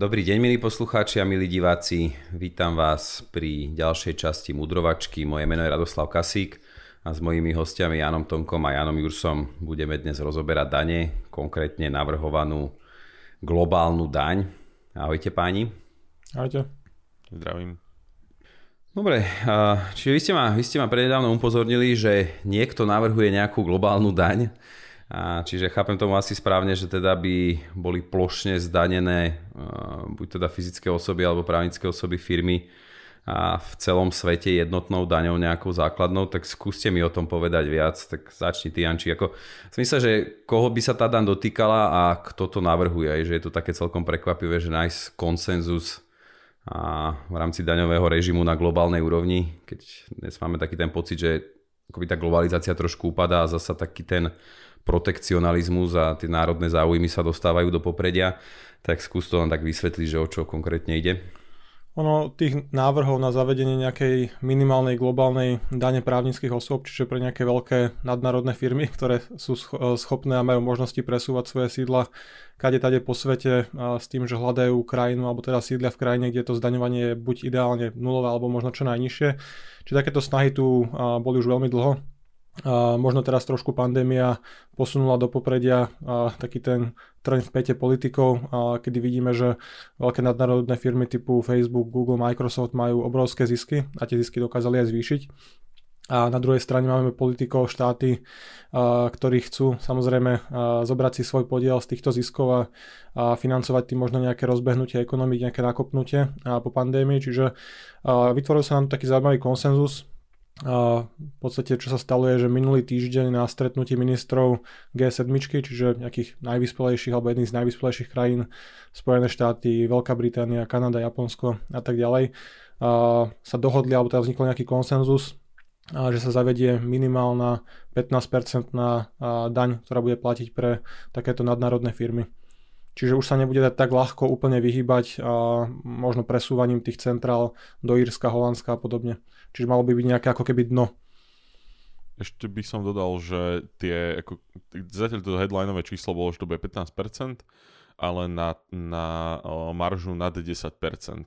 Dobrý deň, milí poslucháči a milí diváci. Vítam vás pri ďalšej časti Mudrovačky. Moje meno je Radoslav Kasík a s mojimi hostiami Janom Tomkom a Janom Jursom budeme dnes rozoberať dane, konkrétne navrhovanú globálnu daň. Ahojte páni. Ahojte. Zdravím. Dobre, čiže vy ste ma, vy ste ma prednedávno upozornili, že niekto navrhuje nejakú globálnu daň. Čiže chápem tomu asi správne, že teda by boli plošne zdanené buď teda fyzické osoby alebo právnické osoby firmy a v celom svete jednotnou daňou nejakou základnou, tak skúste mi o tom povedať viac, tak začni ty Janči. Ako, myslím, že koho by sa tá daň dotýkala a kto to navrhuje, aj, že je to také celkom prekvapivé, že nájsť konsenzus a v rámci daňového režimu na globálnej úrovni, keď dnes máme taký ten pocit, že akoby tá globalizácia trošku upadá a zasa taký ten protekcionalizmus a tie národné záujmy sa dostávajú do popredia, tak skús to len tak vysvetliť, že o čo konkrétne ide. Ono tých návrhov na zavedenie nejakej minimálnej globálnej dane právnických osôb, čiže pre nejaké veľké nadnárodné firmy, ktoré sú schopné a majú možnosti presúvať svoje sídla kade tade po svete s tým, že hľadajú krajinu alebo teda sídlia v krajine, kde to zdaňovanie je buď ideálne nulové alebo možno čo najnižšie. Čiže takéto snahy tu boli už veľmi dlho a možno teraz trošku pandémia posunula do popredia a taký ten trend v pete politikov, a kedy vidíme, že veľké nadnárodné firmy typu Facebook, Google, Microsoft majú obrovské zisky a tie zisky dokázali aj zvýšiť. A na druhej strane máme politikov, štáty, ktorí chcú samozrejme zobrať si svoj podiel z týchto ziskov a, a financovať tým možno nejaké rozbehnutie ekonomik, nejaké nakopnutie po pandémii. Čiže vytvoril sa nám taký zaujímavý konsenzus a v podstate, čo sa stalo, je, že minulý týždeň na stretnutí ministrov G7, čiže nejakých najvyspelejších alebo jedných z najvyspelejších krajín, Spojené štáty, Veľká Británia, Kanada, Japonsko a tak ďalej, a sa dohodli, alebo teda vznikol nejaký konsenzus, a že sa zavedie minimálna 15% na daň, ktorá bude platiť pre takéto nadnárodné firmy. Čiže už sa nebude dať tak ľahko úplne vyhybať a možno presúvaním tých centrál do Írska, Holandska a podobne. Čiže malo by byť nejaké ako keby dno. Ešte by som dodal, že tie, ako, zatiaľ to headlineové číslo bolo, že to bude 15%, ale na, na maržu nad 10%.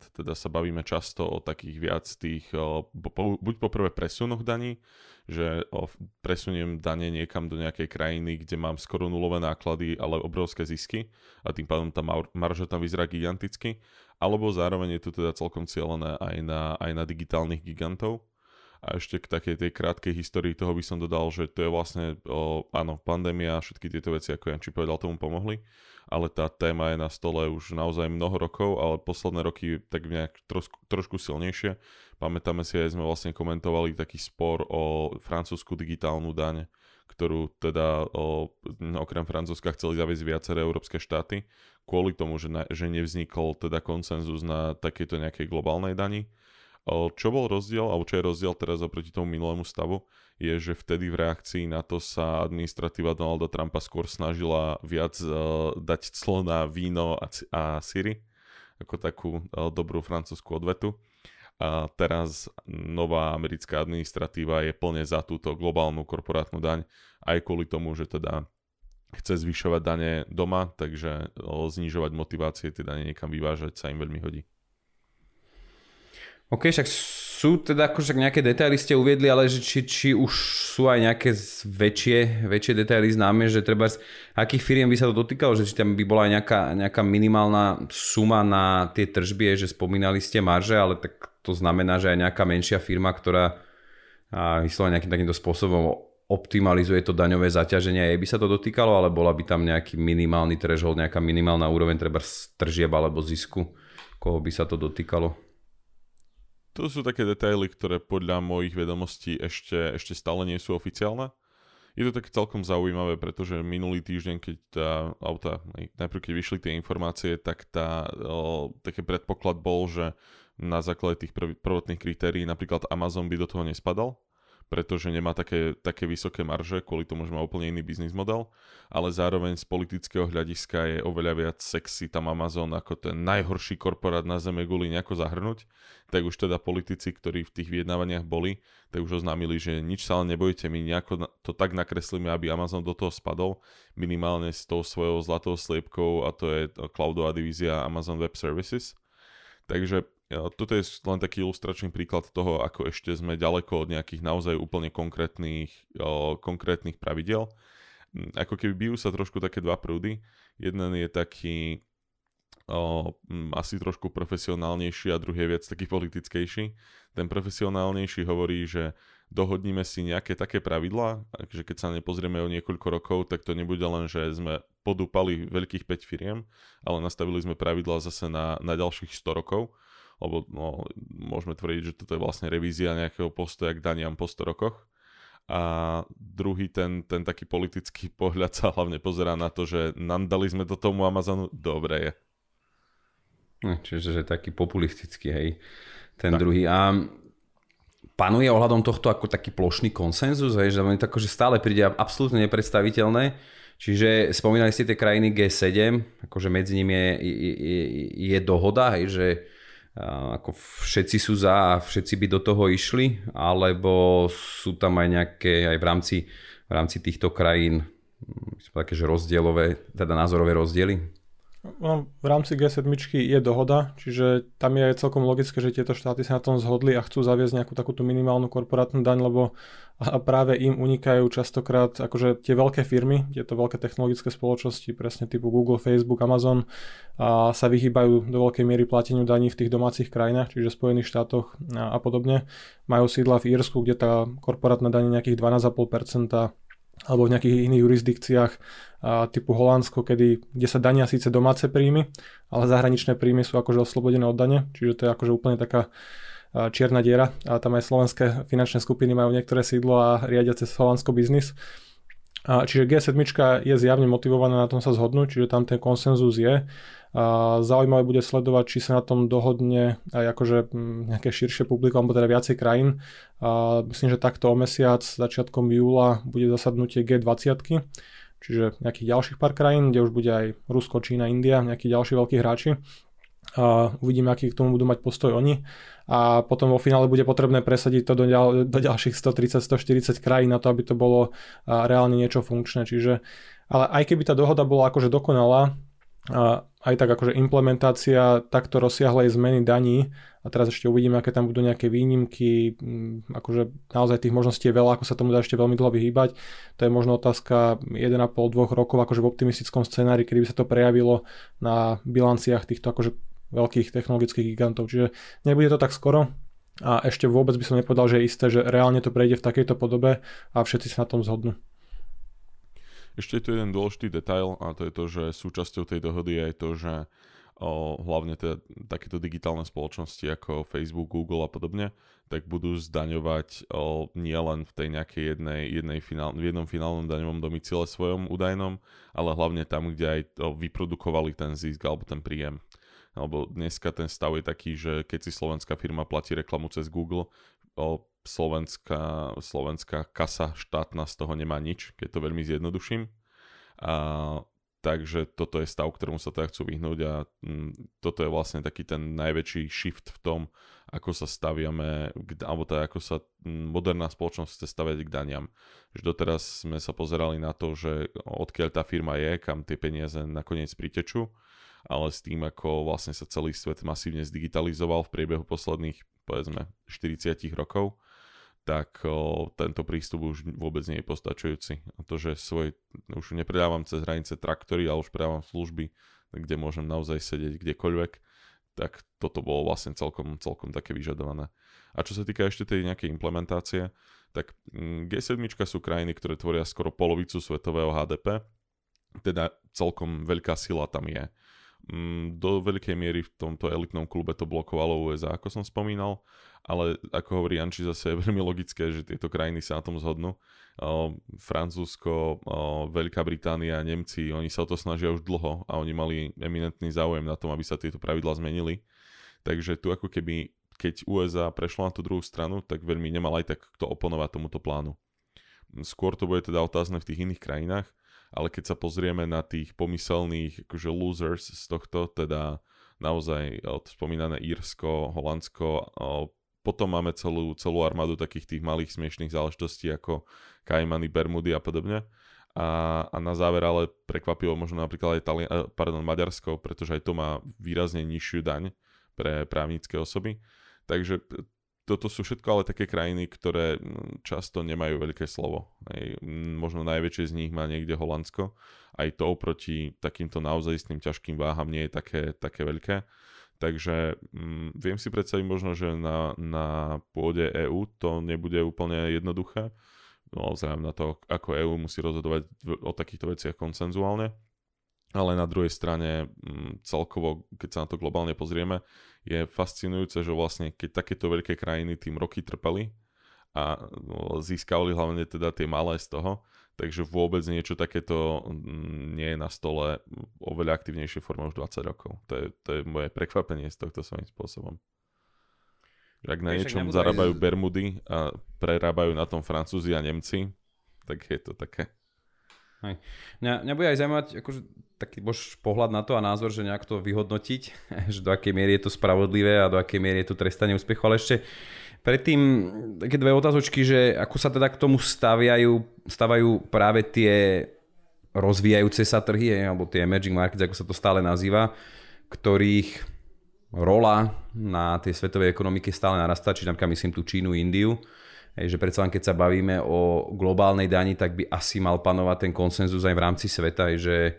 Teda sa bavíme často o takých viac tých, buď poprvé presunoch daní, že presuniem dane niekam do nejakej krajiny, kde mám skoro nulové náklady, ale obrovské zisky a tým pádom tá marža tam vyzerá giganticky, alebo zároveň je to teda celkom cieľené aj na, aj na digitálnych gigantov. A ešte k takej tej krátkej histórii toho by som dodal, že to je vlastne, o, áno, pandémia a všetky tieto veci, ako Janči povedal, tomu pomohli, ale tá téma je na stole už naozaj mnoho rokov, ale posledné roky tak nejak trošku, trošku silnejšie. Pamätáme si aj, sme vlastne komentovali taký spor o francúzsku digitálnu daň, ktorú teda o, okrem Francúzska chceli zaviesť viaceré európske štáty, kvôli tomu, že, na, že nevznikol teda konsenzus na takejto nejakej globálnej dani. Čo bol rozdiel, alebo čo je rozdiel teraz oproti tomu minulému stavu, je, že vtedy v reakcii na to sa administratíva Donalda Trumpa skôr snažila viac uh, dať clo na víno a, a syry, ako takú uh, dobrú francúzsku odvetu a teraz nová americká administratíva je plne za túto globálnu korporátnu daň, aj kvôli tomu, že teda chce zvyšovať dane doma, takže znižovať motivácie tie dane niekam vyvážať sa im veľmi hodí. OK, však sú teda akože nejaké detaily ste uviedli, ale že či, či už sú aj nejaké väčšie, väčšie detaily známe, že treba z akých firiem by sa to dotýkalo, že či tam by bola nejaká, nejaká minimálna suma na tie tržby, že spomínali ste marže, ale tak to znamená, že aj nejaká menšia firma, ktorá vyslovene nejakým takýmto spôsobom optimalizuje to daňové zaťaženie, jej by sa to dotýkalo, ale bola by tam nejaký minimálny threshold, nejaká minimálna úroveň treba tržieb alebo zisku, koho by sa to dotýkalo? To sú také detaily, ktoré podľa mojich vedomostí ešte, ešte stále nie sú oficiálne. Je to také celkom zaujímavé, pretože minulý týždeň, keď tá auta, najprv keď vyšli tie informácie, tak tá, o, taký predpoklad bol, že na základe tých prvotných kritérií napríklad Amazon by do toho nespadal, pretože nemá také, také vysoké marže, kvôli tomu, že má úplne iný biznis model, ale zároveň z politického hľadiska je oveľa viac sexy tam Amazon ako ten najhorší korporát na zeme guli nejako zahrnúť, tak už teda politici, ktorí v tých vyjednávaniach boli, tak už oznámili, že nič sa ale nebojte, my nejako to tak nakreslíme, aby Amazon do toho spadol, minimálne s tou svojou zlatou sliepkou a to je cloudová divízia Amazon Web Services. Takže toto je len taký ilustračný príklad toho, ako ešte sme ďaleko od nejakých naozaj úplne konkrétnych, konkrétnych pravidel. Hm, ako keby bijú sa trošku také dva prúdy. Jeden je taký hm, asi trošku profesionálnejší a druhý je viac taký politickejší. Ten profesionálnejší hovorí, že dohodníme si nejaké také pravidlá, že keď sa nepozrieme o niekoľko rokov, tak to nebude len, že sme podúpali veľkých 5 firiem, ale nastavili sme pravidlá zase na, na ďalších 100 rokov lebo no, môžeme tvrdiť, že toto je vlastne revízia nejakého postoja k daniam po 100 rokoch. A druhý, ten, ten taký politický pohľad sa hlavne pozerá na to, že nandali sme to tomu Amazonu, dobre je. No, čiže že taký populistický, hej, ten tak. druhý. A panuje ohľadom tohto ako taký plošný konsenzus, hej, že to akože stále príde absolútne nepredstaviteľné. Čiže spomínali ste tie krajiny G7, akože medzi nimi je, je, je, je dohoda, hej, že ako všetci sú za a všetci by do toho išli, alebo sú tam aj nejaké aj v rámci, v rámci týchto krajín také, že rozdielové, teda názorové rozdiely? No, v rámci G7 je dohoda, čiže tam je celkom logické, že tieto štáty sa na tom zhodli a chcú zaviesť nejakú takúto minimálnu korporátnu daň, lebo práve im unikajú častokrát akože tie veľké firmy, tieto veľké technologické spoločnosti, presne typu Google, Facebook, Amazon, a sa vyhýbajú do veľkej miery plateniu daní v tých domácich krajinách, čiže Spojených štátoch a, a podobne. Majú sídla v Írsku, kde tá korporátna daň je nejakých 12,5% alebo v nejakých iných jurisdikciách typu Holandsko, kedy, kde sa dania síce domáce príjmy, ale zahraničné príjmy sú akože oslobodené od dane, čiže to je akože úplne taká čierna diera a tam aj slovenské finančné skupiny majú niektoré sídlo a riadia cez Holandsko biznis. Čiže G7 je zjavne motivovaná na tom sa zhodnúť, čiže tam ten konsenzus je. Zaujímavé bude sledovať, či sa na tom dohodne aj akože nejaké širšie publikum, alebo teda viacej krajín. Myslím, že takto o mesiac, začiatkom júla, bude zasadnutie G20, čiže nejakých ďalších pár krajín, kde už bude aj Rusko, Čína, India, nejakí ďalší veľkí hráči. A uvidíme, aký k tomu budú mať postoj oni a potom vo finále bude potrebné presadiť to do, ďal, do ďalších 130-140 krajín na to, aby to bolo reálne niečo funkčné. Čiže, ale aj keby tá dohoda bola akože dokonalá, aj tak akože implementácia takto rozsiahlej zmeny daní a teraz ešte uvidíme, aké tam budú nejaké výnimky, akože naozaj tých možností je veľa, ako sa tomu dá ešte veľmi dlho vyhýbať. To je možno otázka 1,5-2 rokov akože v optimistickom scenári, kedy by sa to prejavilo na bilanciách týchto akože veľkých technologických gigantov. Čiže nebude to tak skoro a ešte vôbec by som nepovedal, že je isté, že reálne to prejde v takejto podobe a všetci sa na tom zhodnú. Ešte je tu jeden dôležitý detail a to je to, že súčasťou tej dohody je aj to, že o, hlavne teda takéto digitálne spoločnosti ako Facebook, Google a podobne, tak budú zdaňovať o, nielen v tej nejakej jednej, jednej finál, v jednom finálnom daňovom domicile svojom údajnom, ale hlavne tam, kde aj to vyprodukovali ten zisk alebo ten príjem. Alebo dneska ten stav je taký, že keď si slovenská firma platí reklamu cez Google, o, slovenská, slovenská kasa štátna z toho nemá nič, keď to veľmi zjednoduším. A, takže toto je stav, ktorému sa teda chcú vyhnúť a m, mm, toto je vlastne taký ten najväčší shift v tom, ako sa staviame, alebo teda ako sa mm, moderná spoločnosť chce staviať k daniam. Že doteraz sme sa pozerali na to, že odkiaľ tá firma je, kam tie peniaze nakoniec pritečú ale s tým, ako vlastne sa celý svet masívne zdigitalizoval v priebehu posledných, povedzme, 40 rokov, tak o, tento prístup už vôbec nie je postačujúci. A to, že svoj, už nepredávam cez hranice traktory, ale už predávam služby, kde môžem naozaj sedieť kdekoľvek, tak toto bolo vlastne celkom, celkom také vyžadované. A čo sa týka ešte tej nejakej implementácie, tak mm, G7 sú krajiny, ktoré tvoria skoro polovicu svetového HDP, teda celkom veľká sila tam je. Mm, do veľkej miery v tomto elitnom klube to blokovalo USA, ako som spomínal, ale ako hovorí Janči, zase je veľmi logické, že tieto krajiny sa na tom zhodnú. Francúzsko, Veľká Británia, Nemci, oni sa o to snažia už dlho a oni mali eminentný záujem na tom, aby sa tieto pravidlá zmenili. Takže tu ako keby, keď USA prešlo na tú druhú stranu, tak veľmi nemal aj tak kto oponovať tomuto plánu. Skôr to bude teda otázne v tých iných krajinách, ale keď sa pozrieme na tých pomyselných akože losers z tohto, teda naozaj spomínané Írsko, Holandsko, potom máme celú, celú armádu takých tých malých smiešných záležitostí ako Kajmany, Bermudy a podobne. A, a na záver ale prekvapilo možno napríklad aj Tali- eh, pardon, Maďarsko, pretože aj to má výrazne nižšiu daň pre právnické osoby. Takže toto sú všetko ale také krajiny, ktoré mm, často nemajú veľké slovo. Aj, možno najväčšie z nich má niekde Holandsko. Aj to oproti takýmto naozaj s tým ťažkým váham nie je také, také veľké. Takže mm, viem si predstaviť možno, že na, na pôde EÚ to nebude úplne jednoduché. No, vzhľadom na to, ako EÚ musí rozhodovať o takýchto veciach konsenzuálne. Ale na druhej strane mm, celkovo, keď sa na to globálne pozrieme, je fascinujúce, že vlastne keď takéto veľké krajiny tým roky trpeli a no, získali hlavne teda tie malé z toho, takže vôbec niečo takéto mm, nie je na stole oveľa aktívnejšie forma už 20 rokov. To je, to je moje prekvapenie z tohto svojím spôsobom. Ak na niečom zarábajú aj... Bermudy a prerábajú na tom Francúzi a Nemci, tak je to také. Hej. Mňa, mňa bude aj zaujímať akože, taký bož pohľad na to a názor, že nejak to vyhodnotiť, že do akej miery je to spravodlivé a do akej miery je to trestanie úspechu, ale ešte Predtým také dve otázočky, že ako sa teda k tomu staviajú, stavajú práve tie rozvíjajúce sa trhy, alebo tie emerging markets, ako sa to stále nazýva, ktorých rola na tej svetovej ekonomike stále narastá, či napríklad myslím tú Čínu, Indiu, že predsa len keď sa bavíme o globálnej dani, tak by asi mal panovať ten konsenzus aj v rámci sveta, že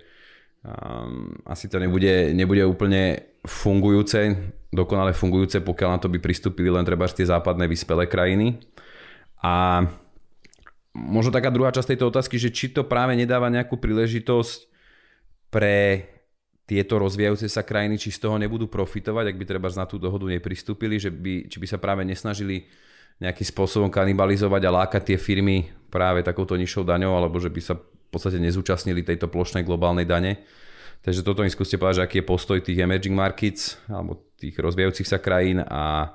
um, asi to nebude, nebude úplne fungujúce, dokonale fungujúce, pokiaľ na to by pristúpili len treba tie západné vyspelé krajiny. A možno taká druhá časť tejto otázky, že či to práve nedáva nejakú príležitosť pre tieto rozvíjajúce sa krajiny, či z toho nebudú profitovať, ak by treba na tú dohodu nepristúpili, že by, či by sa práve nesnažili nejakým spôsobom kanibalizovať a lákať tie firmy práve takouto nižšou daňou, alebo že by sa v podstate nezúčastnili tejto plošnej globálnej dane. Takže toto mi skúste povedať, že aký je postoj tých emerging markets alebo tých rozvíjajúcich sa krajín a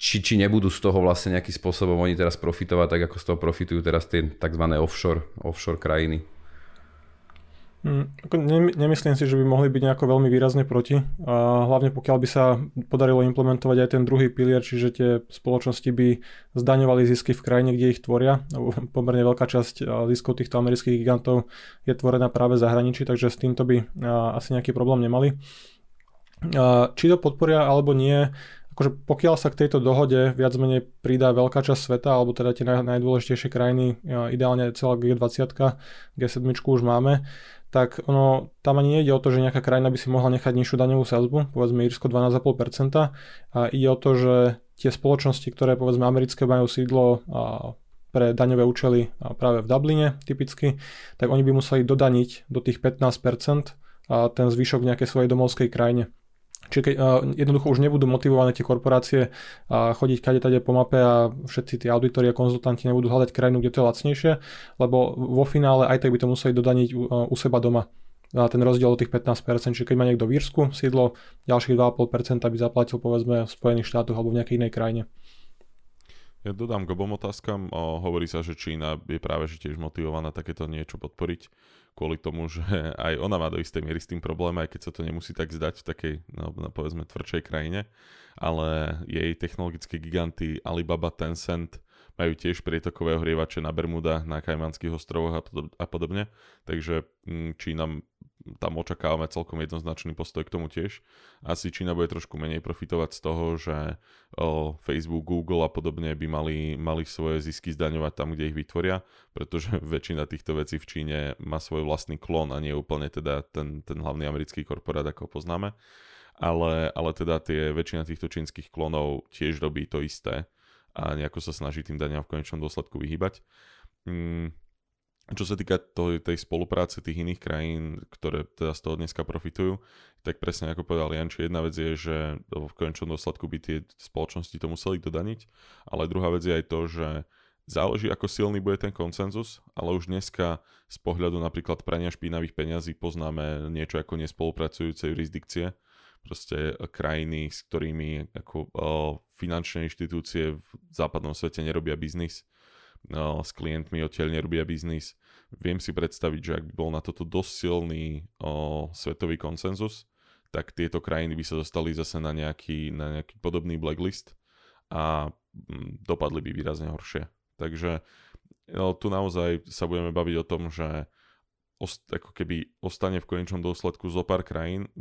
či, či nebudú z toho vlastne nejakým spôsobom oni teraz profitovať, tak ako z toho profitujú teraz tie tzv. offshore, offshore krajiny. Mm, nemyslím si, že by mohli byť nejako veľmi výrazne proti. Hlavne pokiaľ by sa podarilo implementovať aj ten druhý pilier, čiže tie spoločnosti by zdaňovali zisky v krajine, kde ich tvoria. Pomerne veľká časť ziskov týchto amerických gigantov je tvorená práve v zahraničí, takže s týmto by asi nejaký problém nemali. Či to podporia alebo nie, akože pokiaľ sa k tejto dohode viac menej pridá veľká časť sveta, alebo teda tie najdôležitejšie krajiny, ideálne celá G20, G7 už máme, tak ono, tam ani nejde o to, že nejaká krajina by si mohla nechať nižšiu daňovú sazbu, povedzme Írsko 12,5%, a ide o to, že tie spoločnosti, ktoré povedzme americké majú sídlo pre daňové účely práve v Dubline typicky, tak oni by museli dodaniť do tých 15% a ten zvyšok v nejakej svojej domovskej krajine. Čiže keď, jednoducho už nebudú motivované tie korporácie chodiť kade tade po mape a všetci tí auditori a konzultanti nebudú hľadať krajinu, kde to je lacnejšie, lebo vo finále aj tak by to museli dodaniť uh, u seba doma. A ten rozdiel o tých 15%, čiže keď má niekto v Írsku sídlo, ďalších 2,5% by zaplatil povedzme v Spojených štátoch alebo v nejakej inej krajine. Ja dodám k obom otázkam. O, hovorí sa, že Čína je práve že tiež motivovaná takéto niečo podporiť kvôli tomu, že aj ona má do istej miery s tým problém, aj keď sa to nemusí tak zdať v takej, no, no, povedzme, tvrdšej krajine, ale jej technologické giganty Alibaba, Tencent majú tiež prietokové ohrievače na Bermuda, na Kajmanských ostrovoch a podobne, takže mm, Čína tam očakávame celkom jednoznačný postoj k tomu tiež. Asi Čína bude trošku menej profitovať z toho, že Facebook, Google a podobne by mali, mali svoje zisky zdaňovať tam, kde ich vytvoria, pretože väčšina týchto vecí v Číne má svoj vlastný klon a nie úplne teda ten, ten hlavný americký korporát, ako ho poznáme. Ale, ale teda tie väčšina týchto čínskych klonov tiež robí to isté a nejako sa snaží tým daniam v konečnom dôsledku vyhybať. Mm, čo sa týka toho, tej spolupráce tých iných krajín, ktoré teda z toho dneska profitujú, tak presne ako povedal Janči, jedna vec je, že v konečnom dôsledku by tie spoločnosti to museli dodaniť, ale druhá vec je aj to, že záleží ako silný bude ten koncenzus, ale už dneska z pohľadu napríklad prania špinavých peňazí poznáme niečo ako nespolupracujúce jurisdikcie, proste krajiny, s ktorými ako o, finančné inštitúcie v západnom svete nerobia biznis, o, s klientmi odtiaľ nerobia biznis. Viem si predstaviť, že ak by bol na toto dosť silný svetový konsenzus, tak tieto krajiny by sa dostali zase na nejaký, na nejaký podobný blacklist a mm, dopadli by výrazne horšie. Takže no, tu naozaj sa budeme baviť o tom, že ako keby ostane v konečnom dôsledku zo pár krajín.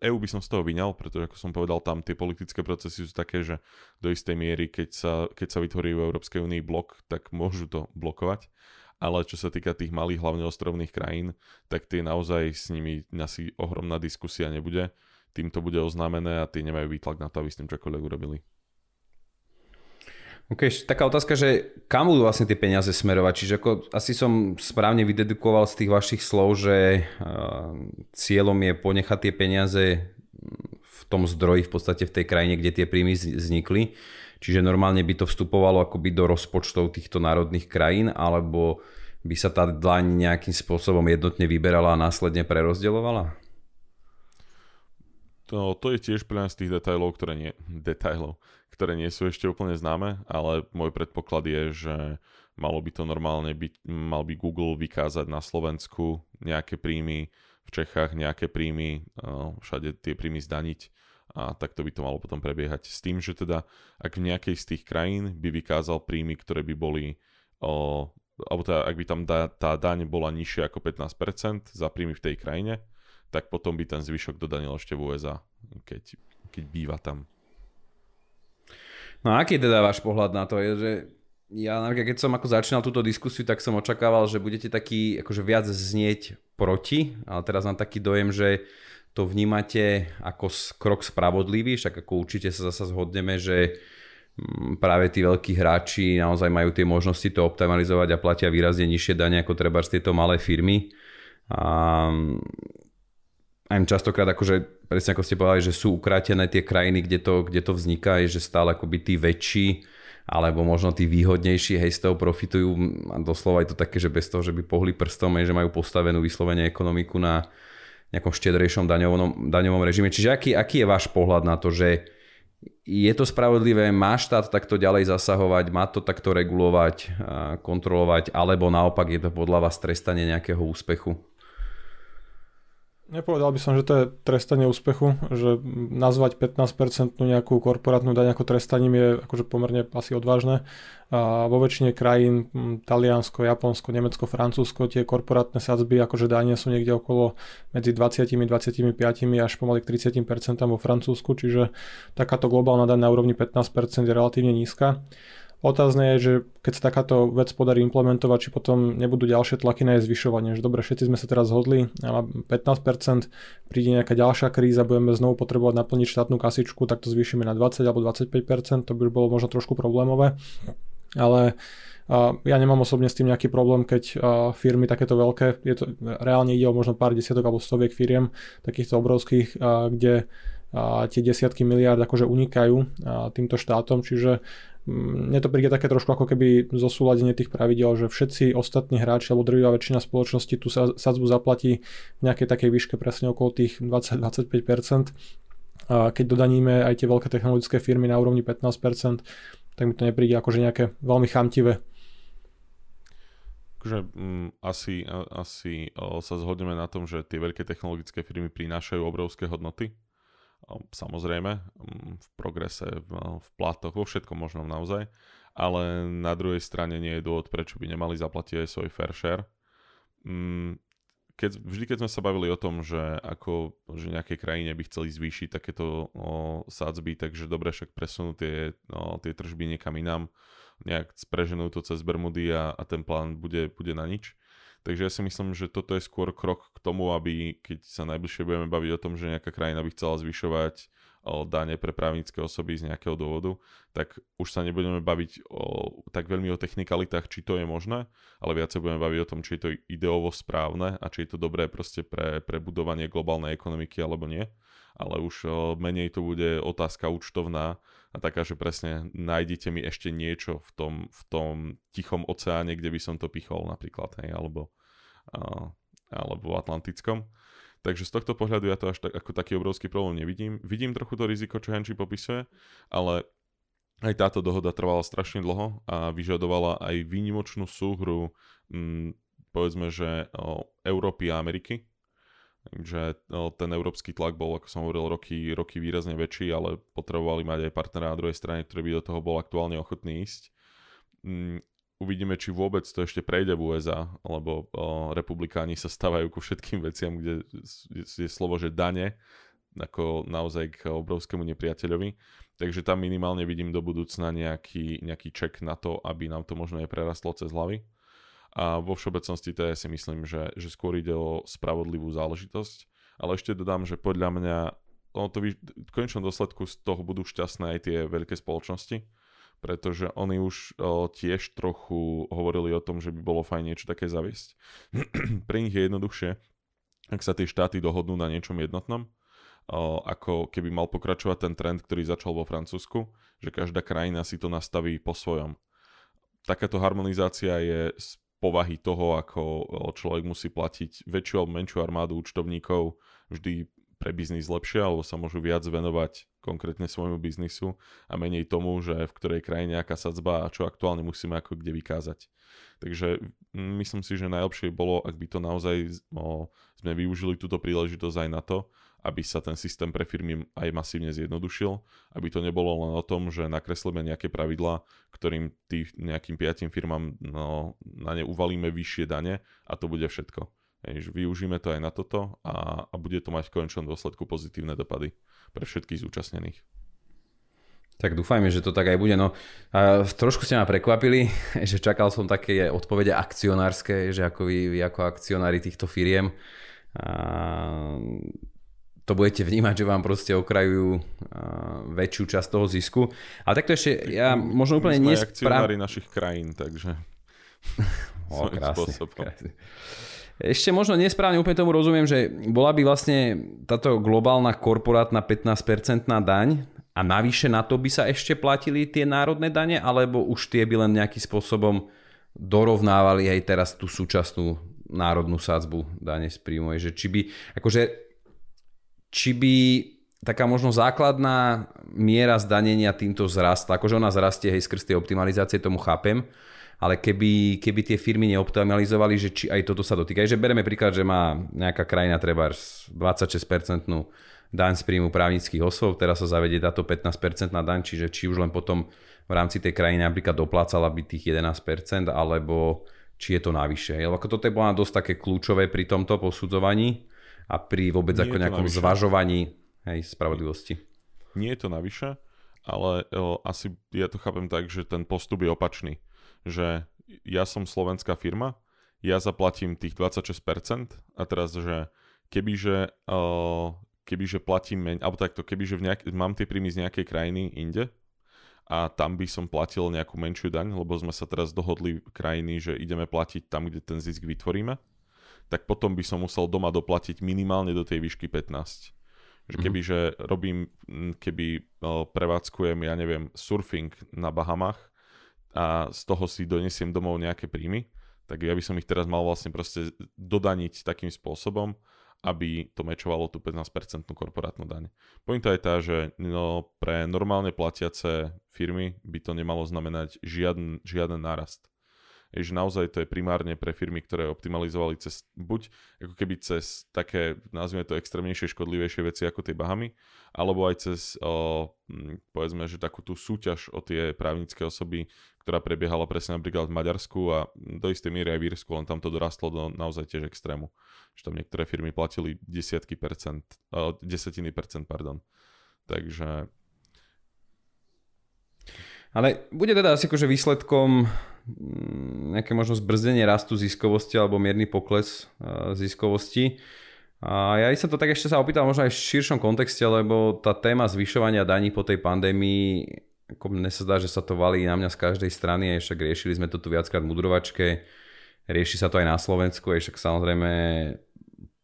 EU by som z toho vyňal, pretože ako som povedal, tam tie politické procesy sú také, že do istej miery, keď sa, keď sa vytvorí v Európskej únii blok, tak môžu to blokovať. Ale čo sa týka tých malých, hlavne ostrovných krajín, tak tie naozaj s nimi asi ohromná diskusia nebude. Tým to bude oznámené a tie nemajú výtlak na to, aby s tým čokoľvek urobili. Ok, taká otázka, že kam budú vlastne tie peniaze smerovať? Čiže ako, asi som správne vydedukoval z tých vašich slov, že uh, cieľom je ponechať tie peniaze v tom zdroji, v podstate v tej krajine, kde tie príjmy vznikli. Čiže normálne by to vstupovalo akoby do rozpočtov týchto národných krajín, alebo by sa tá dlaň nejakým spôsobom jednotne vyberala a následne prerozdeľovala? To, to je tiež pre z tých detailov, ktoré nie, detailov, ktoré nie sú ešte úplne známe, ale môj predpoklad je, že malo by to normálne byť, mal by Google vykázať na Slovensku nejaké príjmy, v Čechách nejaké príjmy, všade tie príjmy zdaniť a takto by to malo potom prebiehať. S tým, že teda ak v nejakej z tých krajín by vykázal príjmy, ktoré by boli, o, alebo teda ak by tam da, tá daň bola nižšia ako 15% za príjmy v tej krajine, tak potom by ten zvyšok dodanil ešte v USA, keď, keď býva tam. No a aký je teda váš pohľad na to? Je, že ja napríklad, keď som ako začínal túto diskusiu, tak som očakával, že budete taký akože viac znieť proti, ale teraz mám taký dojem, že to vnímate ako krok spravodlivý, však ako určite sa zase zhodneme, že mm, práve tí veľkí hráči naozaj majú tie možnosti to optimalizovať a platia výrazne nižšie dane ako treba z tieto malé firmy. A aj častokrát akože, presne ako ste povedali, že sú ukrátené tie krajiny, kde to, kde to vzniká, je, že stále akoby tí väčší alebo možno tí výhodnejší hej z toho profitujú a doslova je to také, že bez toho, že by pohli prstom, že majú postavenú vyslovene ekonomiku na nejakom štedrejšom daňovom, daňovom režime. Čiže aký, aký je váš pohľad na to, že je to spravodlivé, má štát takto ďalej zasahovať, má to takto regulovať, kontrolovať, alebo naopak je to podľa vás trestanie nejakého úspechu? Nepovedal by som, že to je trestanie úspechu, že nazvať 15% nejakú korporátnu daň ako trestaním je akože pomerne asi odvážne. A vo väčšine krajín, Taliansko, Japonsko, Nemecko, Francúzsko, tie korporátne sadzby akože dania sú niekde okolo medzi 20, 25 až pomaly k 30% vo Francúzsku, čiže takáto globálna daň na úrovni 15% je relatívne nízka. Otázne je, že keď sa takáto vec podarí implementovať, či potom nebudú ďalšie tlaky na jej zvyšovanie. Že dobre, všetci sme sa teraz zhodli, a 15%, príde nejaká ďalšia kríza, budeme znovu potrebovať naplniť štátnu kasičku, tak to zvýšime na 20 alebo 25%, to by už bolo možno trošku problémové. Ale ja nemám osobne s tým nejaký problém, keď firmy takéto veľké, je to, reálne ide o možno pár desiatok alebo stoviek firiem, takýchto obrovských, kde tie desiatky miliárd akože unikajú týmto štátom, čiže mne to príde také trošku ako keby zosúladenie tých pravidel, že všetci ostatní hráči alebo drvivá väčšina spoločnosti tú sadzbu zaplatí v nejakej takej výške presne okolo tých 20-25%. A keď dodaníme aj tie veľké technologické firmy na úrovni 15%, tak mi to nepríde akože nejaké veľmi chamtivé. Takže mm, asi, asi sa zhodneme na tom, že tie veľké technologické firmy prinášajú obrovské hodnoty samozrejme, mm, v progrese, v, platoch, vo všetkom možnom naozaj, ale na druhej strane nie je dôvod, prečo by nemali zaplatiť aj svoj fair share. Mm, keď, vždy, keď sme sa bavili o tom, že ako že nejaké krajine by chceli zvýšiť takéto o, sadzby, takže dobre však presunú tie, o, tie tržby niekam inám, nejak spreženú to cez Bermudy a, a ten plán bude, bude na nič. Takže ja si myslím, že toto je skôr krok k tomu, aby keď sa najbližšie budeme baviť o tom, že nejaká krajina by chcela zvyšovať dane pre právnické osoby z nejakého dôvodu, tak už sa nebudeme baviť o, tak veľmi o technikalitách, či to je možné, ale viacej budeme baviť o tom, či je to ideovo správne a či je to dobré proste pre, pre budovanie globálnej ekonomiky alebo nie. Ale už menej to bude otázka účtovná a taká, že presne nájdete mi ešte niečo v tom, v tom tichom oceáne, kde by som to pichol napríklad, hej, alebo, uh, alebo v Atlantickom. Takže z tohto pohľadu ja to až tak, ako taký obrovský problém nevidím. Vidím trochu to riziko, čo Henči popisuje, ale aj táto dohoda trvala strašne dlho a vyžadovala aj výnimočnú súhru, hm, povedzme, že o, Európy a Ameriky. Takže ten európsky tlak bol, ako som hovoril, roky, roky výrazne väčší, ale potrebovali mať aj partnera na druhej strane, ktorý by do toho bol aktuálne ochotný ísť. Hm, uvidíme, či vôbec to ešte prejde v USA, lebo o, republikáni sa stávajú ku všetkým veciam, kde je slovo, že dane, ako naozaj k obrovskému nepriateľovi. Takže tam minimálne vidím do budúcna nejaký, nejaký ček na to, aby nám to možno neprerastlo cez hlavy. A vo všeobecnosti to ja si myslím, že, že skôr ide o spravodlivú záležitosť. Ale ešte dodám, že podľa mňa ono to v konečnom dôsledku z toho budú šťastné aj tie veľké spoločnosti, pretože oni už o, tiež trochu hovorili o tom, že by bolo fajn niečo také zaviesť. Pre nich je jednoduchšie, ak sa tie štáty dohodnú na niečom jednotnom, o, ako keby mal pokračovať ten trend, ktorý začal vo Francúzsku, že každá krajina si to nastaví po svojom. Takáto harmonizácia je z povahy toho, ako človek musí platiť väčšiu alebo menšiu armádu účtovníkov vždy pre biznis lepšie, alebo sa môžu viac venovať konkrétne svojmu biznisu a menej tomu, že v ktorej krajine aká sadzba a čo aktuálne musíme ako kde vykázať. Takže myslím si, že najlepšie bolo, ak by to naozaj o, sme využili túto príležitosť aj na to, aby sa ten systém pre firmy aj masívne zjednodušil, aby to nebolo len o tom, že nakreslíme nejaké pravidlá, ktorým tým nejakým piatim firmám no, na ne uvalíme vyššie dane a to bude všetko. Hej, využíme to aj na toto a, a bude to mať v konečnom dôsledku pozitívne dopady pre všetkých zúčastnených. Tak dúfajme, že to tak aj bude. No, a trošku ste ma prekvapili, že čakal som také odpovede akcionárske, že ako vy, vy ako akcionári týchto firiem a to budete vnímať, že vám proste okrajujú väčšiu časť toho zisku. Ale takto ešte, ja možno úplne nesprávne... našich krajín, takže... o, krásne, krásne. Ešte možno nesprávne úplne tomu rozumiem, že bola by vlastne táto globálna korporátna 15% daň a navyše na to by sa ešte platili tie národné dane, alebo už tie by len nejakým spôsobom dorovnávali aj teraz tú súčasnú národnú sádzbu dane z príjmu. Že či by, akože, či by taká možno základná miera zdanenia týmto zrastla, akože ona zrastie hej skrz tie optimalizácie, tomu chápem, ale keby, keby tie firmy neoptimalizovali, že či aj toto sa dotýka. Že bereme príklad, že má nejaká krajina treba 26% daň z príjmu právnických osôb, teraz sa zavedie táto 15% na daň, čiže či už len potom v rámci tej krajiny napríklad doplácala by tých 11%, alebo či je to navyše. Lebo ako toto je bola dosť také kľúčové pri tomto posudzovaní a pri vôbec Nie ako nejakom navyše. zvažovaní hej, spravodlivosti. Nie je to navyše, ale o, asi ja to chápem tak, že ten postup je opačný že ja som slovenská firma, ja zaplatím tých 26% a teraz, že kebyže, uh, kebyže platím menej, alebo takto, kebyže v nejak, mám tie príjmy z nejakej krajiny inde a tam by som platil nejakú menšiu daň, lebo sme sa teraz dohodli krajiny, že ideme platiť tam, kde ten zisk vytvoríme, tak potom by som musel doma doplatiť minimálne do tej výšky 15. Že keby, mm-hmm. že robím, keby uh, prevádzkujem, ja neviem, surfing na Bahamach, a z toho si donesiem domov nejaké príjmy, tak ja by som ich teraz mal vlastne proste dodaniť takým spôsobom, aby to mečovalo tú 15% korporátnu daň. Pointa je tá, že no, pre normálne platiace firmy by to nemalo znamenať žiaden, žiaden nárast že naozaj to je primárne pre firmy, ktoré optimalizovali cez, buď ako keby cez také, nazvime to extrémnejšie, škodlivejšie veci ako tie Bahamy, alebo aj cez, o, povedzme, že takú tú súťaž o tie právnické osoby, ktorá prebiehala presne napríklad v Maďarsku a do istej miery aj v Írsku, len tam to dorastlo do naozaj tiež extrému. Že tam niektoré firmy platili desiatky percent, o, desatiny percent, pardon. Takže ale bude teda asi akože výsledkom nejaké možno zbrzdenie rastu ziskovosti alebo mierny pokles ziskovosti. A ja som to tak ešte sa opýtal možno aj v širšom kontexte, lebo tá téma zvyšovania daní po tej pandémii, ako mne sa zdá, že sa to valí na mňa z každej strany, aj však riešili sme to tu viackrát v mudrovačke, rieši sa to aj na Slovensku, aj však samozrejme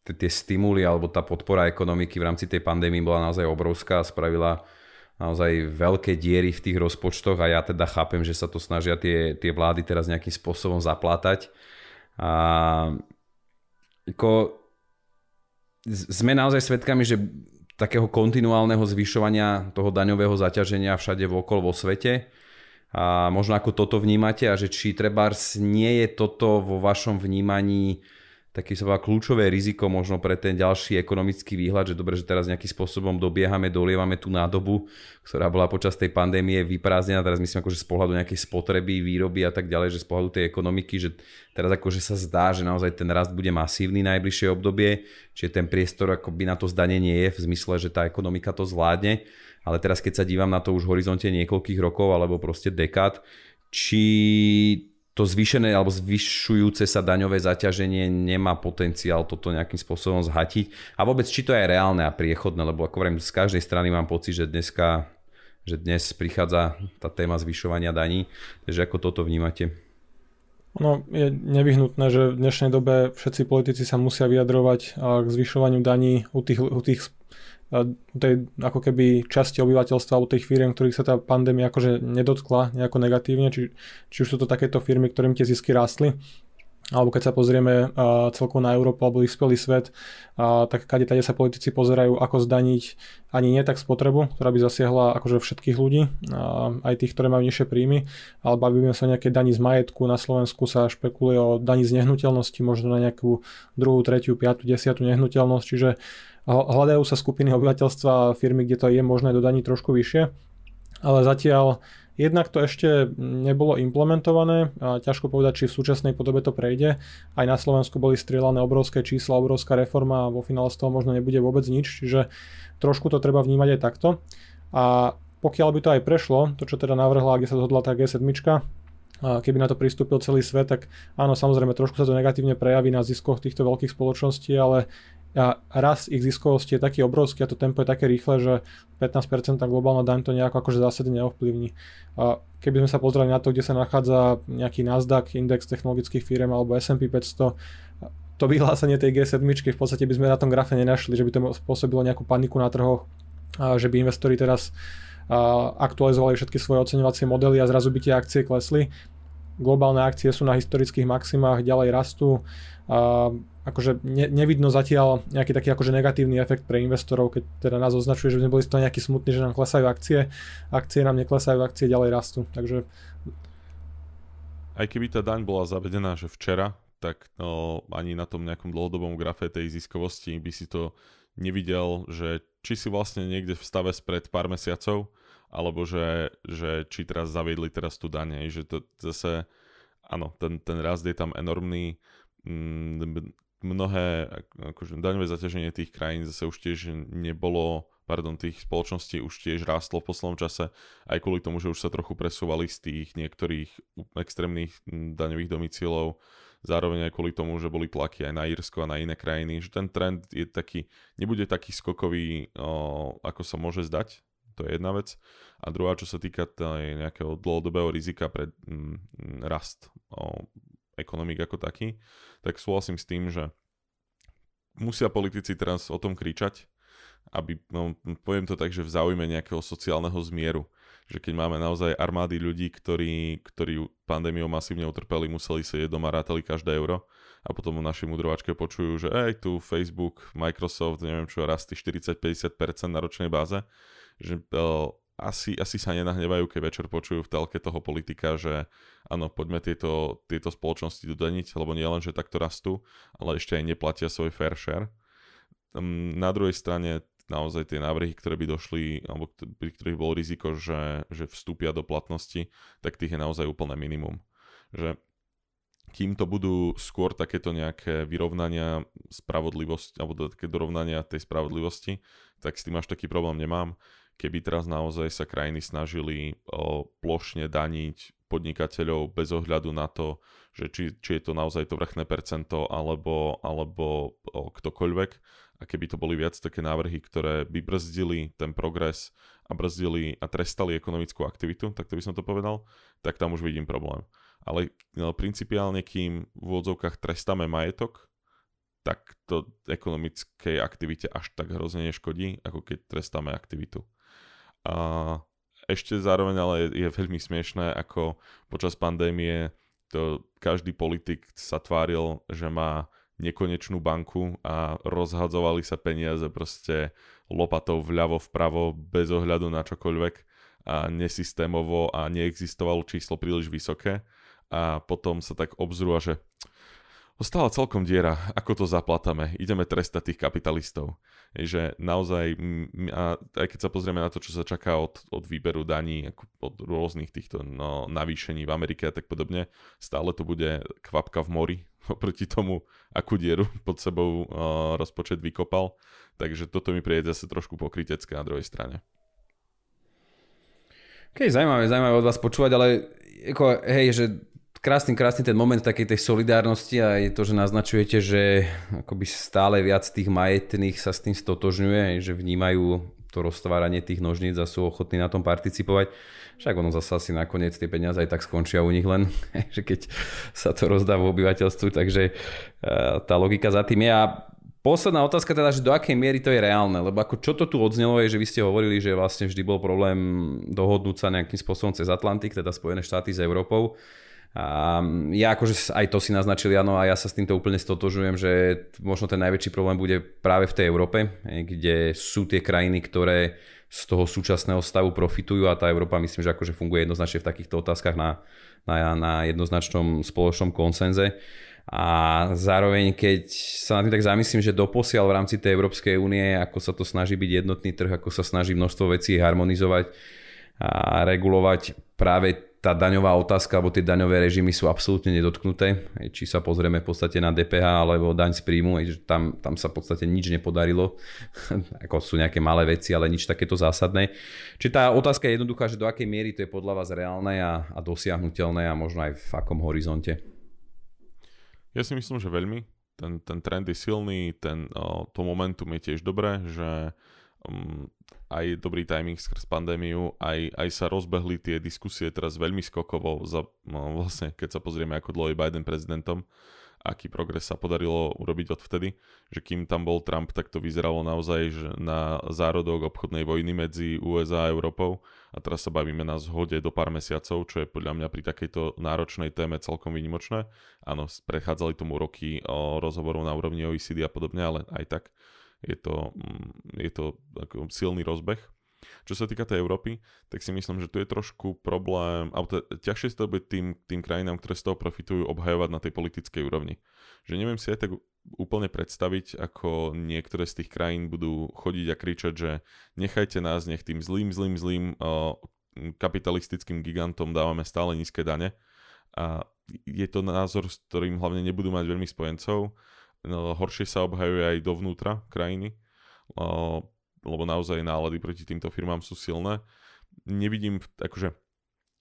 tie stimuly alebo tá podpora ekonomiky v rámci tej pandémie bola naozaj obrovská a spravila naozaj veľké diery v tých rozpočtoch a ja teda chápem, že sa to snažia tie, tie vlády teraz nejakým spôsobom zaplátať. A ako, sme naozaj svedkami, že takého kontinuálneho zvyšovania toho daňového zaťaženia všade vokol vo svete. A možno ako toto vnímate a že či trebárs nie je toto vo vašom vnímaní taký sa kľúčové riziko možno pre ten ďalší ekonomický výhľad, že dobre, že teraz nejakým spôsobom dobiehame, dolievame tú nádobu, ktorá bola počas tej pandémie vyprázdnená, teraz myslím akože z pohľadu nejakej spotreby, výroby a tak ďalej, že z pohľadu tej ekonomiky, že teraz akože sa zdá, že naozaj ten rast bude masívny najbližšie obdobie, čiže ten priestor akoby na to zdanenie je v zmysle, že tá ekonomika to zvládne, ale teraz keď sa dívam na to už v horizonte niekoľkých rokov alebo proste dekád, či to zvýšené alebo zvyšujúce sa daňové zaťaženie nemá potenciál toto nejakým spôsobom zhatiť. A vôbec, či to je reálne a priechodné, lebo ako hovorím, z každej strany mám pocit, že dneska že dnes prichádza tá téma zvyšovania daní. Takže ako toto vnímate? No, je nevyhnutné, že v dnešnej dobe všetci politici sa musia vyjadrovať k zvyšovaniu daní u tých, u tých tej ako keby časti obyvateľstva alebo tých firiem, ktorých sa tá pandémia akože nedotkla nejako negatívne, či, či už sú to takéto firmy, ktorým tie zisky rástli, alebo keď sa pozrieme uh, celkovo na Európu alebo vyspelý svet, uh, tak kade tade sa politici pozerajú, ako zdaniť ani nie tak spotrebu, ktorá by zasiahla akože všetkých ľudí, uh, aj tých, ktoré majú nižšie príjmy, ale bavíme sa o nejaké daní z majetku, na Slovensku sa špekuluje o daní z nehnuteľnosti, možno na nejakú druhú, tretiu, piatu, desiatu nehnuteľnosť, čiže hľadajú sa skupiny obyvateľstva a firmy, kde to je možné dodaniť trošku vyššie, ale zatiaľ jednak to ešte nebolo implementované, a ťažko povedať, či v súčasnej podobe to prejde. Aj na Slovensku boli strieľané obrovské čísla, obrovská reforma a vo finále z toho možno nebude vôbec nič, čiže trošku to treba vnímať aj takto. A pokiaľ by to aj prešlo, to čo teda navrhla, kde sa zhodla tá G7, keby na to pristúpil celý svet, tak áno, samozrejme trošku sa to negatívne prejaví na ziskoch týchto veľkých spoločností, ale a rast ich ziskovosti je taký obrovský a to tempo je také rýchle, že 15% globálna daň to nejako akože zásadne neovplyvní. A keby sme sa pozreli na to, kde sa nachádza nejaký Nasdaq, index technologických firm alebo S&P 500, to vyhlásenie tej G7 v podstate by sme na tom grafe nenašli, že by to spôsobilo nejakú paniku na trhoch, a že by investori teraz aktualizovali všetky svoje oceňovacie modely a zrazu by tie akcie klesli. Globálne akcie sú na historických maximách, ďalej rastú. A akože ne, nevidno zatiaľ nejaký taký akože negatívny efekt pre investorov, keď teda nás označuje, že by sme boli z toho nejaký smutný, že nám klesajú akcie, akcie nám neklesajú, akcie ďalej rastú, takže... Aj keby tá daň bola zavedená, že včera, tak no, ani na tom nejakom dlhodobom grafe tej ziskovosti by si to nevidel, že či si vlastne niekde v stave spred pár mesiacov, alebo že, že či teraz zaviedli teraz tú daň, že to zase, áno, ten, ten rast je tam enormný, mnohé akože daňové zaťaženie tých krajín zase už tiež nebolo, pardon, tých spoločností už tiež rástlo v poslednom čase, aj kvôli tomu, že už sa trochu presúvali z tých niektorých extrémnych daňových domicílov, zároveň aj kvôli tomu, že boli tlaky aj na Írsko a na iné krajiny, že ten trend je taký, nebude taký skokový, o, ako sa môže zdať, to je jedna vec. A druhá, čo sa týka nejakého dlhodobého rizika pre mm, rast o, ekonomik ako taký, tak súhlasím s tým, že musia politici teraz o tom kričať, aby, no, poviem to tak, že v záujme nejakého sociálneho zmieru. Že keď máme naozaj armády ľudí, ktorí, ktorí pandémiou masívne utrpeli, museli sedieť doma, rátali každé euro a potom v našej mudrovačke počujú, že aj tu Facebook, Microsoft, neviem čo, rastie 40-50% na ročnej báze, že uh, asi, asi sa nenahnevajú, keď večer počujú v telke toho politika, že áno, poďme tieto, tieto spoločnosti dodaniť, lebo nie len, že takto rastú, ale ešte aj neplatia svoj fair share. Um, na druhej strane naozaj tie návrhy, ktoré by došli, alebo pri ktorých bolo riziko, že, že vstúpia do platnosti, tak tých je naozaj úplné minimum. Že kým to budú skôr takéto nejaké vyrovnania spravodlivosti, alebo také dorovnania tej spravodlivosti, tak s tým až taký problém nemám keby teraz naozaj sa krajiny snažili plošne daniť podnikateľov bez ohľadu na to, že či, či je to naozaj to vrchné percento alebo, alebo ktokoľvek a keby to boli viac také návrhy, ktoré by brzdili ten progres a brzdili a trestali ekonomickú aktivitu, tak to by som to povedal, tak tam už vidím problém. Ale no, principiálne, kým v úvodzovkách trestáme majetok, tak to ekonomickej aktivite až tak hrozne neškodí, ako keď trestáme aktivitu. A ešte zároveň ale je, je veľmi smiešné, ako počas pandémie to každý politik sa tváril, že má nekonečnú banku a rozhadzovali sa peniaze proste lopatou vľavo vpravo bez ohľadu na čokoľvek a nesystémovo a neexistovalo číslo príliš vysoké a potom sa tak obzrú a že Ostala celkom diera, ako to zaplatame, ideme trestať tých kapitalistov. že naozaj, a aj keď sa pozrieme na to, čo sa čaká od, od výberu daní, od rôznych týchto no, navýšení v Amerike a tak podobne, stále to bude kvapka v mori oproti tomu, akú dieru pod sebou uh, rozpočet vykopal. Takže toto mi príde zase trošku pokrytecké na druhej strane. OK, zaujímavé, zaujímavé od vás počúvať, ale ako, hej, že krásny, krásny ten moment takej tej solidárnosti a je to, že naznačujete, že akoby stále viac tých majetných sa s tým stotožňuje, že vnímajú to roztváranie tých nožníc a sú ochotní na tom participovať. Však ono zase asi nakoniec tie peniaze aj tak skončia u nich len, že keď sa to rozdá v obyvateľstvu, takže tá logika za tým je. A Posledná otázka teda, že do akej miery to je reálne, lebo ako čo to tu odznelo je, že vy ste hovorili, že vlastne vždy bol problém dohodnúť sa nejakým spôsobom cez Atlantik, teda Spojené štáty s Európou. A ja akože aj to si naznačili, áno, a ja sa s týmto úplne stotožujem, že možno ten najväčší problém bude práve v tej Európe, kde sú tie krajiny, ktoré z toho súčasného stavu profitujú a tá Európa myslím, že akože funguje jednoznačne v takýchto otázkach na, na, na jednoznačnom spoločnom konsenze. A zároveň, keď sa na tým tak zamyslím, že doposiaľ v rámci tej Európskej únie, ako sa to snaží byť jednotný trh, ako sa snaží množstvo vecí harmonizovať a regulovať práve tá daňová otázka alebo tie daňové režimy sú absolútne nedotknuté. Či sa pozrieme v podstate na DPH alebo daň z príjmu, tam, tam sa v podstate nič nepodarilo. Ako sú nejaké malé veci, ale nič takéto zásadné. Čiže tá otázka je jednoduchá, že do akej miery to je podľa vás reálne a, a dosiahnutelné a možno aj v akom horizonte. Ja si myslím, že veľmi. Ten, ten trend je silný, ten, to momentum je tiež dobré, že um, aj dobrý timing skrz pandémiu, aj, aj sa rozbehli tie diskusie teraz veľmi skokovo, za, no, vlastne keď sa pozrieme, ako dlho je Biden prezidentom, aký progres sa podarilo urobiť odvtedy, že kým tam bol Trump, tak to vyzeralo naozaj že na zárodok obchodnej vojny medzi USA a Európou a teraz sa bavíme na zhode do pár mesiacov, čo je podľa mňa pri takejto náročnej téme celkom výnimočné. Áno, prechádzali tomu roky o rozhovorov na úrovni OECD a podobne, ale aj tak je to, mm, je to ako silný rozbeh. Čo sa týka tej Európy, tak si myslím, že tu je trošku problém, alebo to, ťažšie sa to bude tým, tým krajinám, ktoré z toho profitujú, obhajovať na tej politickej úrovni. Že neviem si aj tak úplne predstaviť, ako niektoré z tých krajín budú chodiť a kričať, že nechajte nás, nech tým zlým, zlým, zlým uh, kapitalistickým gigantom dávame stále nízke dane. A je to názor, s ktorým hlavne nebudú mať veľmi spojencov horšie sa obhajuje aj dovnútra krajiny, lebo naozaj nálady proti týmto firmám sú silné. Nevidím, akože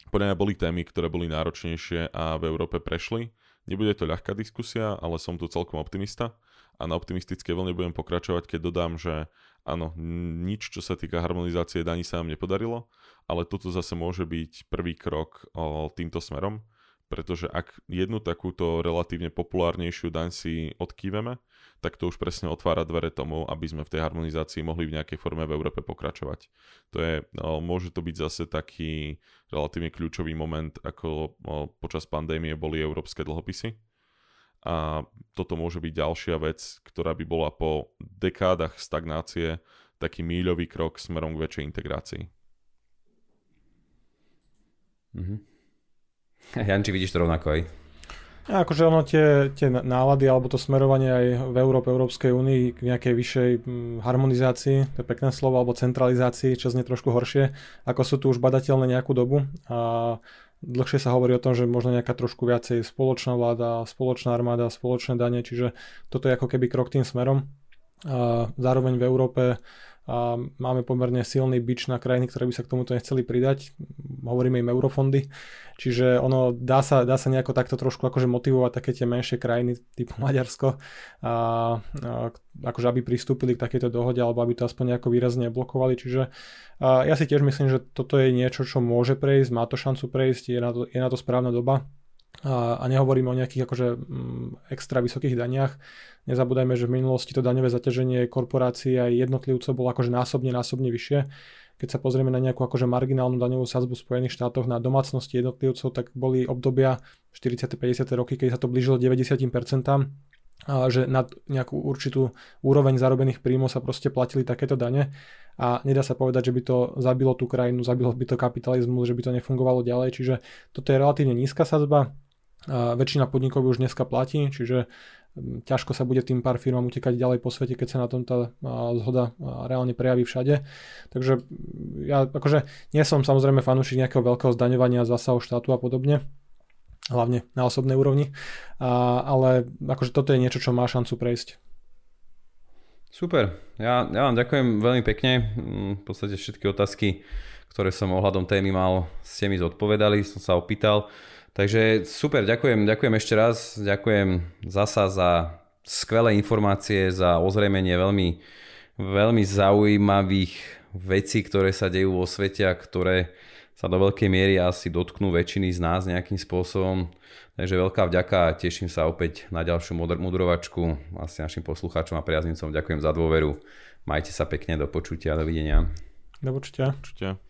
podľa mňa boli témy, ktoré boli náročnejšie a v Európe prešli. Nebude to ľahká diskusia, ale som tu celkom optimista a na optimistickej vlne budem pokračovať, keď dodám, že áno, nič, čo sa týka harmonizácie daní sa nám nepodarilo, ale toto zase môže byť prvý krok o, týmto smerom pretože ak jednu takúto relatívne populárnejšiu daň si odkýveme, tak to už presne otvára dvere tomu, aby sme v tej harmonizácii mohli v nejakej forme v Európe pokračovať. To je, no, môže to byť zase taký relatívne kľúčový moment, ako no, počas pandémie boli európske dlhopisy. A toto môže byť ďalšia vec, ktorá by bola po dekádach stagnácie taký míľový krok smerom k väčšej integrácii. Mm-hmm. Janči, vidíš to rovnako aj? Ja, akože ono tie, tie nálady alebo to smerovanie aj v Európe, Európskej únii k nejakej vyššej hm, harmonizácii, to je pekné slovo, alebo centralizácii, čo znie trošku horšie, ako sú tu už badateľné nejakú dobu a dlhšie sa hovorí o tom, že možno nejaká trošku viacej spoločná vláda, spoločná armáda, spoločné dane, čiže toto je ako keby krok tým smerom. A zároveň v Európe a máme pomerne silný bič na krajiny, ktoré by sa k tomuto nechceli pridať. Hovoríme im eurofondy. Čiže ono dá sa, dá sa nejako takto trošku akože motivovať také tie menšie krajiny typu Maďarsko, a, a, akože aby pristúpili k takejto dohode alebo aby to aspoň nejako výrazne blokovali. Čiže a ja si tiež myslím, že toto je niečo, čo môže prejsť, má to šancu prejsť, je na to, je na to správna doba a, nehovoríme o nejakých akože mm, extra vysokých daniach. Nezabúdajme, že v minulosti to daňové zaťaženie korporácií aj jednotlivcov bolo akože násobne, násobne vyššie. Keď sa pozrieme na nejakú akože marginálnu daňovú sadzbu v Spojených štátoch na domácnosti jednotlivcov, tak boli obdobia 40. 50. roky, keď sa to blížilo 90%, a že na nejakú určitú úroveň zarobených príjmov sa proste platili takéto dane. A nedá sa povedať, že by to zabilo tú krajinu, zabilo by to kapitalizmus, že by to nefungovalo ďalej, čiže toto je relatívne nízka sadzba, väčšina podnikov už dneska platí, čiže ťažko sa bude tým pár firmám utekať ďalej po svete, keď sa na tom tá zhoda reálne prejaví všade. Takže ja akože nie som samozrejme fanúšik nejakého veľkého zdaňovania zásahov štátu a podobne, hlavne na osobnej úrovni, a, ale akože toto je niečo, čo má šancu prejsť. Super, ja, ja vám ďakujem veľmi pekne, mm, v podstate všetky otázky, ktoré som ohľadom témy mal, ste mi zodpovedali, som sa opýtal. Takže super, ďakujem, ďakujem ešte raz, ďakujem zasa za skvelé informácie, za ozrejmenie veľmi, veľmi zaujímavých vecí, ktoré sa dejú vo svete a ktoré sa do veľkej miery asi dotknú väčšiny z nás nejakým spôsobom. Takže veľká vďaka a teším sa opäť na ďalšiu mudrovačku. Asi našim poslucháčom a priaznicom ďakujem za dôveru. Majte sa pekne, do počutia, dovidenia. Do počutia. počutia.